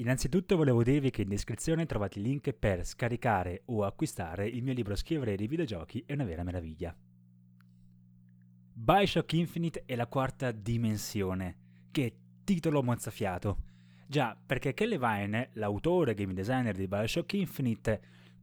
Innanzitutto volevo dirvi che in descrizione trovate il link per scaricare o acquistare il mio libro Scrivere di videogiochi è una vera meraviglia. Bioshock Infinite è la quarta dimensione, che titolo mozzafiato. Già, perché Kelly Vine, l'autore e game designer di Bioshock Infinite,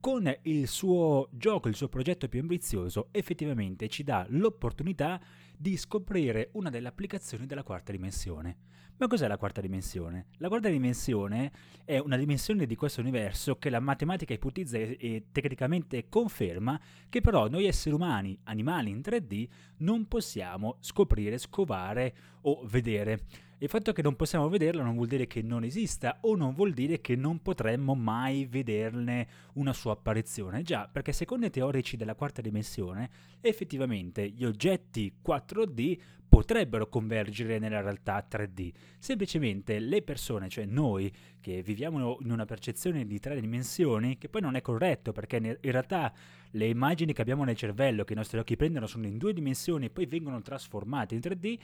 con il suo gioco, il suo progetto più ambizioso, effettivamente ci dà l'opportunità di scoprire una delle applicazioni della quarta dimensione. Ma cos'è la quarta dimensione? La quarta dimensione è una dimensione di questo universo che la matematica ipotizza e tecnicamente conferma che però noi esseri umani, animali in 3D, non possiamo scoprire, scovare o vedere. Il fatto che non possiamo vederla non vuol dire che non esista o non vuol dire che non potremmo mai vederne una sua apparizione. Già, perché secondo i teorici della quarta dimensione, effettivamente gli oggetti 4D potrebbero convergere nella realtà 3D. Semplicemente le persone, cioè noi che viviamo in una percezione di tre dimensioni, che poi non è corretto perché in realtà le immagini che abbiamo nel cervello, che i nostri occhi prendono, sono in due dimensioni e poi vengono trasformate in 3D.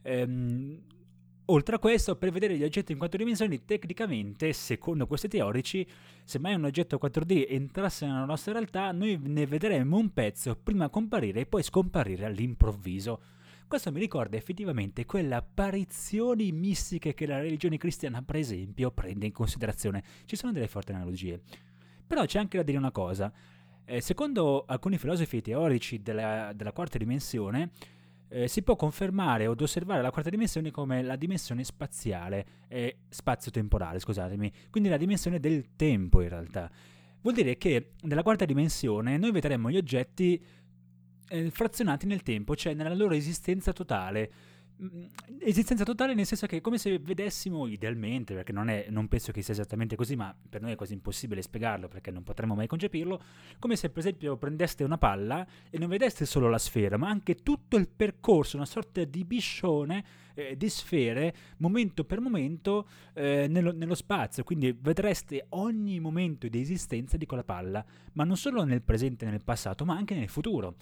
Ehm, Oltre a questo, per vedere gli oggetti in quattro dimensioni, tecnicamente, secondo questi teorici, se mai un oggetto 4D entrasse nella nostra realtà, noi ne vedremmo un pezzo prima comparire e poi scomparire all'improvviso. Questo mi ricorda effettivamente quelle apparizioni mistiche che la religione cristiana, per esempio, prende in considerazione. Ci sono delle forti analogie. Però c'è anche da dire una cosa. Eh, secondo alcuni filosofi teorici della, della quarta dimensione, eh, si può confermare od osservare la quarta dimensione come la dimensione spaziale, eh, spazio-temporale, scusatemi, quindi la dimensione del tempo in realtà. Vuol dire che nella quarta dimensione noi vedremo gli oggetti eh, frazionati nel tempo, cioè nella loro esistenza totale. Mm, esistenza totale nel senso che è come se vedessimo idealmente, perché non, è, non, penso che sia esattamente così, ma per noi è quasi impossibile spiegarlo perché non potremmo mai concepirlo, come se per esempio prendeste una palla e non vedeste solo la sfera, ma anche tutto il percorso, una sorta di biscione eh, di sfere, momento per momento, eh, nello, nello spazio, quindi vedreste ogni momento di esistenza di quella palla, ma non solo nel presente e nel passato, ma anche nel futuro.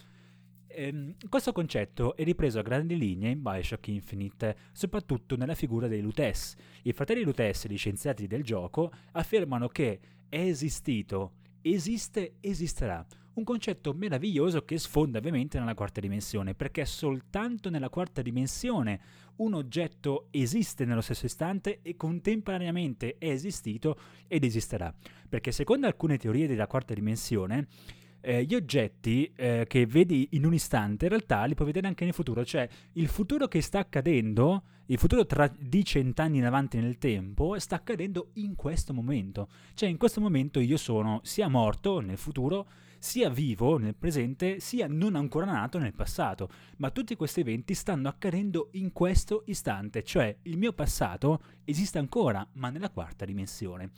Ehm, questo concetto è ripreso a grandi linee in Bioshock Infinite, soprattutto nella figura dei Lutes. I fratelli Lutes, gli scienziati del gioco, affermano che è esistito, esiste, esisterà. Un concetto meraviglioso che sfonda ovviamente nella quarta dimensione, perché soltanto nella quarta dimensione un oggetto esiste nello stesso istante e contemporaneamente è esistito ed esisterà. Perché secondo alcune teorie della quarta dimensione, eh, gli oggetti eh, che vedi in un istante in realtà li puoi vedere anche nel futuro, cioè il futuro che sta accadendo, il futuro tra di cent'anni in avanti nel tempo, sta accadendo in questo momento. Cioè in questo momento io sono sia morto nel futuro, sia vivo nel presente, sia non ancora nato nel passato, ma tutti questi eventi stanno accadendo in questo istante, cioè il mio passato esiste ancora, ma nella quarta dimensione.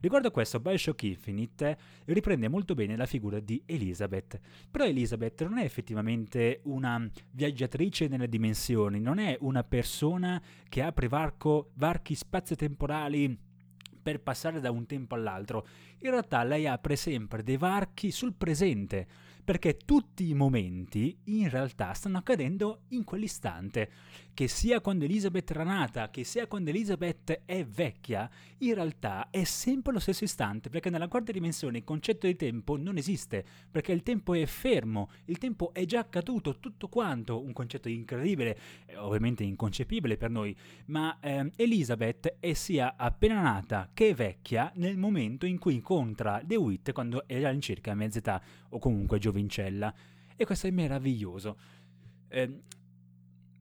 Riguardo questo, Bioshock Infinite riprende molto bene la figura di Elizabeth, però Elizabeth non è effettivamente una viaggiatrice nelle dimensioni, non è una persona che apre varco, varchi spazio-temporali per passare da un tempo all'altro. In realtà lei apre sempre dei varchi sul presente, perché tutti i momenti in realtà stanno accadendo in quell'istante che sia quando Elizabeth era nata, che sia quando Elizabeth è vecchia, in realtà è sempre lo stesso istante, perché nella quarta dimensione il concetto di tempo non esiste, perché il tempo è fermo, il tempo è già accaduto, tutto quanto, un concetto incredibile, ovviamente inconcepibile per noi, ma eh, Elizabeth è sia appena nata che vecchia nel momento in cui incontra DeWitt quando era all'incirca a mezza età o comunque giovincella. E questo è meraviglioso. Eh,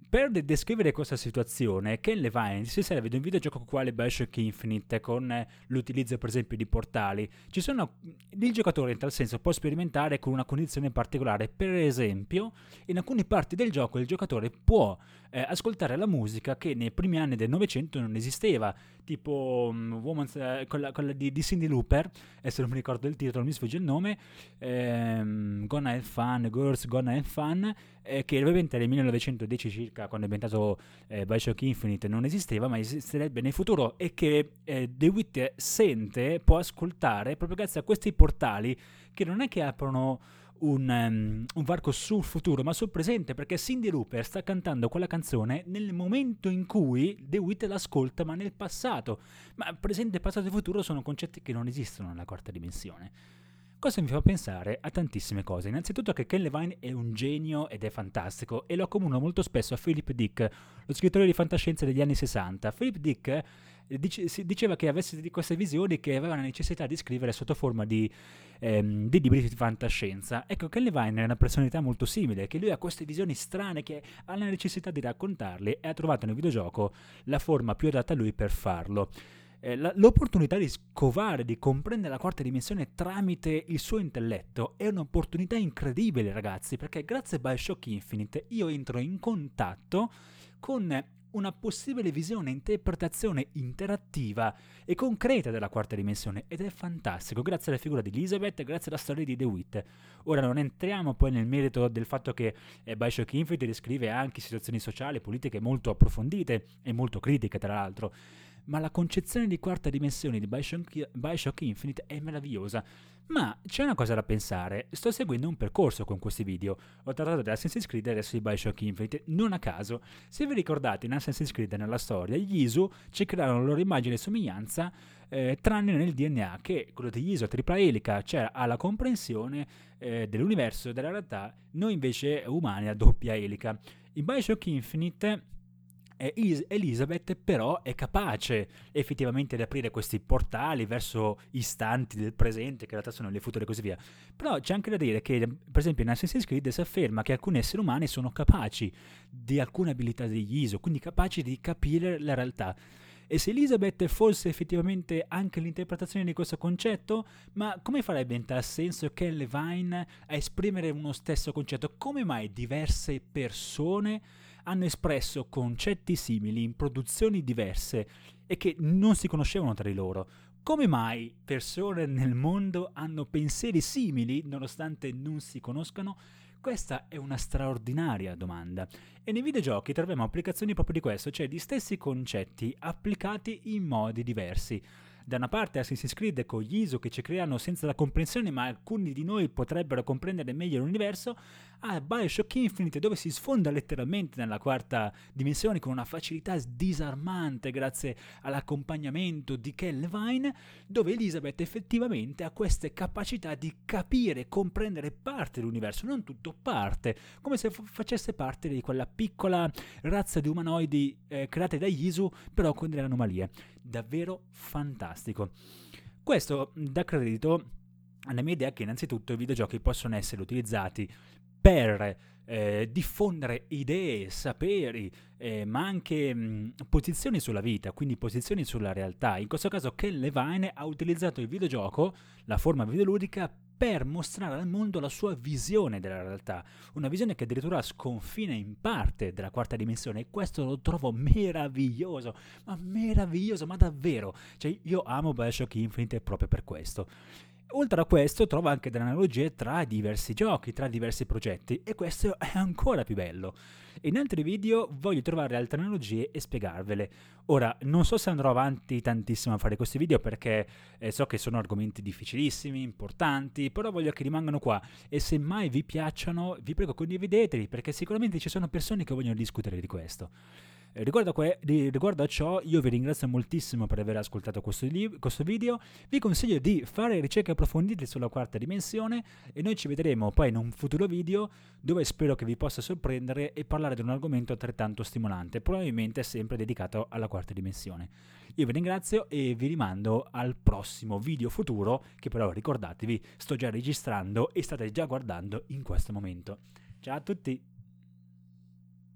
per descrivere questa situazione, Ken Levine si serve di un videogioco quale Bioshock Infinite con eh, l'utilizzo per esempio di portali. Sono, il giocatore in tal senso può sperimentare con una condizione particolare, per esempio in alcune parti del gioco il giocatore può eh, ascoltare la musica che nei primi anni del Novecento non esisteva, tipo um, Woman's, eh, quella, quella di, di, Cindy Looper, adesso non mi ricordo il titolo, mi sfugge il nome, ehm, Gonna Have Fun, Girls Gonna Have Fun, eh, che ovviamente nel 1910 circa, quando è diventato eh, Bioshock Infinite, non esisteva, ma esisterebbe nel futuro e che eh, DeWitt sente, può ascoltare proprio grazie a questi portali che non è che aprono un, um, un, varco sul futuro, ma sul presente, perché Cindy Looper sta cantando quella canzone nel momento in cui DeWitt l'ascolta, ma nel passato. Ma presente, passato e futuro sono concetti che non esistono nella quarta dimensione. Cosa mi fa pensare a tantissime cose. Innanzitutto che Ken Levine è un genio ed è fantastico e lo accomuno molto spesso a Philip Dick, lo scrittore di fantascienza degli anni 60. Philip Dick eh, dice, diceva che avesse di queste visioni che aveva la necessità di scrivere sotto forma di, ehm, di libri di fantascienza. Ecco, Ken Levine è una personalità molto simile, che lui ha queste visioni strane, che ha la necessità di raccontarle e ha trovato nel videogioco la forma più adatta a lui per farlo eh, la, l'opportunità di scovare, di comprendere la quarta dimensione tramite il suo intelletto è un'opportunità incredibile, ragazzi, perché grazie a Bioshock Infinite io entro in contatto con una possibile visione, interpretazione interattiva e concreta della quarta dimensione ed è fantastico, grazie alla figura di Elizabeth, grazie alla storia di DeWitt. Ora non entriamo poi nel merito del fatto che eh, Bioshock Infinite descrive anche situazioni sociali e politiche molto approfondite e molto critiche tra l'altro, ma la concezione di quarta dimensione di Bioshock, Bioshock Infinite è meravigliosa. Ma c'è una cosa da pensare, sto seguendo un percorso con questi video, ho trattato di Assassin's Creed e adesso di Bioshock Infinite, non a caso, se vi ricordate in Assassin's Creed nella storia, gli Isu ci crearono la loro immagine e somiglianza eh, tranne nel DNA che quello degli ISO tripla elica. Cioè ha la comprensione eh, dell'universo, della realtà, noi invece umani a doppia elica. In Bioshock Infinite Elizabeth però è capace effettivamente di aprire questi portali verso istanti del presente, che in realtà sono le future e così via. Però c'è anche da dire che, per esempio, in Assassin's Creed si afferma che alcuni esseri umani sono capaci di alcune abilità degli ISO, quindi capaci di capire la realtà. E se Elizabeth fosse effettivamente anche l'interpretazione di questo concetto, ma come farebbe in tal senso che Levine a esprimere uno stesso concetto? Come mai diverse persone hanno espresso concetti simili in produzioni diverse e che non si conoscevano tra di loro. Come mai persone nel mondo hanno pensieri simili nonostante non si conoscano? Questa è una straordinaria domanda. E nei videogiochi troviamo applicazioni proprio di questo, cioè di stessi concetti applicati in modi diversi da una parte Assassin's Creed con gli ISO che ci creano senza la comprensione, ma alcuni di noi potrebbero comprendere meglio l'universo, a Bioshock Infinite dove si sfonda letteralmente nella quarta dimensione con una facilità disarmante grazie all'accompagnamento di Ken Levine, dove Elizabeth effettivamente ha queste capacità di capire e comprendere parte dell'universo, non tutto parte, come se f- facesse parte di quella piccola razza di umanoidi eh, create da Isu, però con delle anomalie davvero fantastico. Questo dà credito alla mia idea che innanzitutto i videogiochi possono essere utilizzati per eh, diffondere idee, saperi, eh, ma anche mh, posizioni sulla vita, quindi posizioni sulla realtà. In questo caso Ken Levine ha utilizzato il videogioco, la forma videoludica, per mostrare al mondo la sua visione della realtà, una visione che addirittura sconfina in parte della quarta dimensione e questo lo trovo meraviglioso, ma meraviglioso, ma davvero, cioè io amo Bioshock Infinite proprio per questo. Oltre a questo trovo anche delle analogie tra diversi giochi, tra diversi progetti e questo è ancora più bello. In altri video voglio trovare altre analogie e spiegarvele. Ora, non so se andrò avanti tantissimo a fare questi video perché eh, so che sono argomenti difficilissimi, importanti, però voglio che rimangano qua e se mai vi piacciono vi prego condivideteli perché sicuramente ci sono persone che vogliono discutere di questo. Riguardo a, que- riguardo a, ciò, io vi ringrazio moltissimo per aver ascoltato questo, li- questo, video. Vi consiglio di fare ricerche approfondite sulla quarta dimensione e noi ci vedremo poi in un futuro video dove spero che vi possa sorprendere e parlare di un argomento altrettanto stimolante, probabilmente sempre dedicato alla quarta dimensione. Io vi ringrazio e vi rimando al prossimo video futuro che però ricordatevi sto già registrando e state già guardando in questo momento. Ciao a tutti!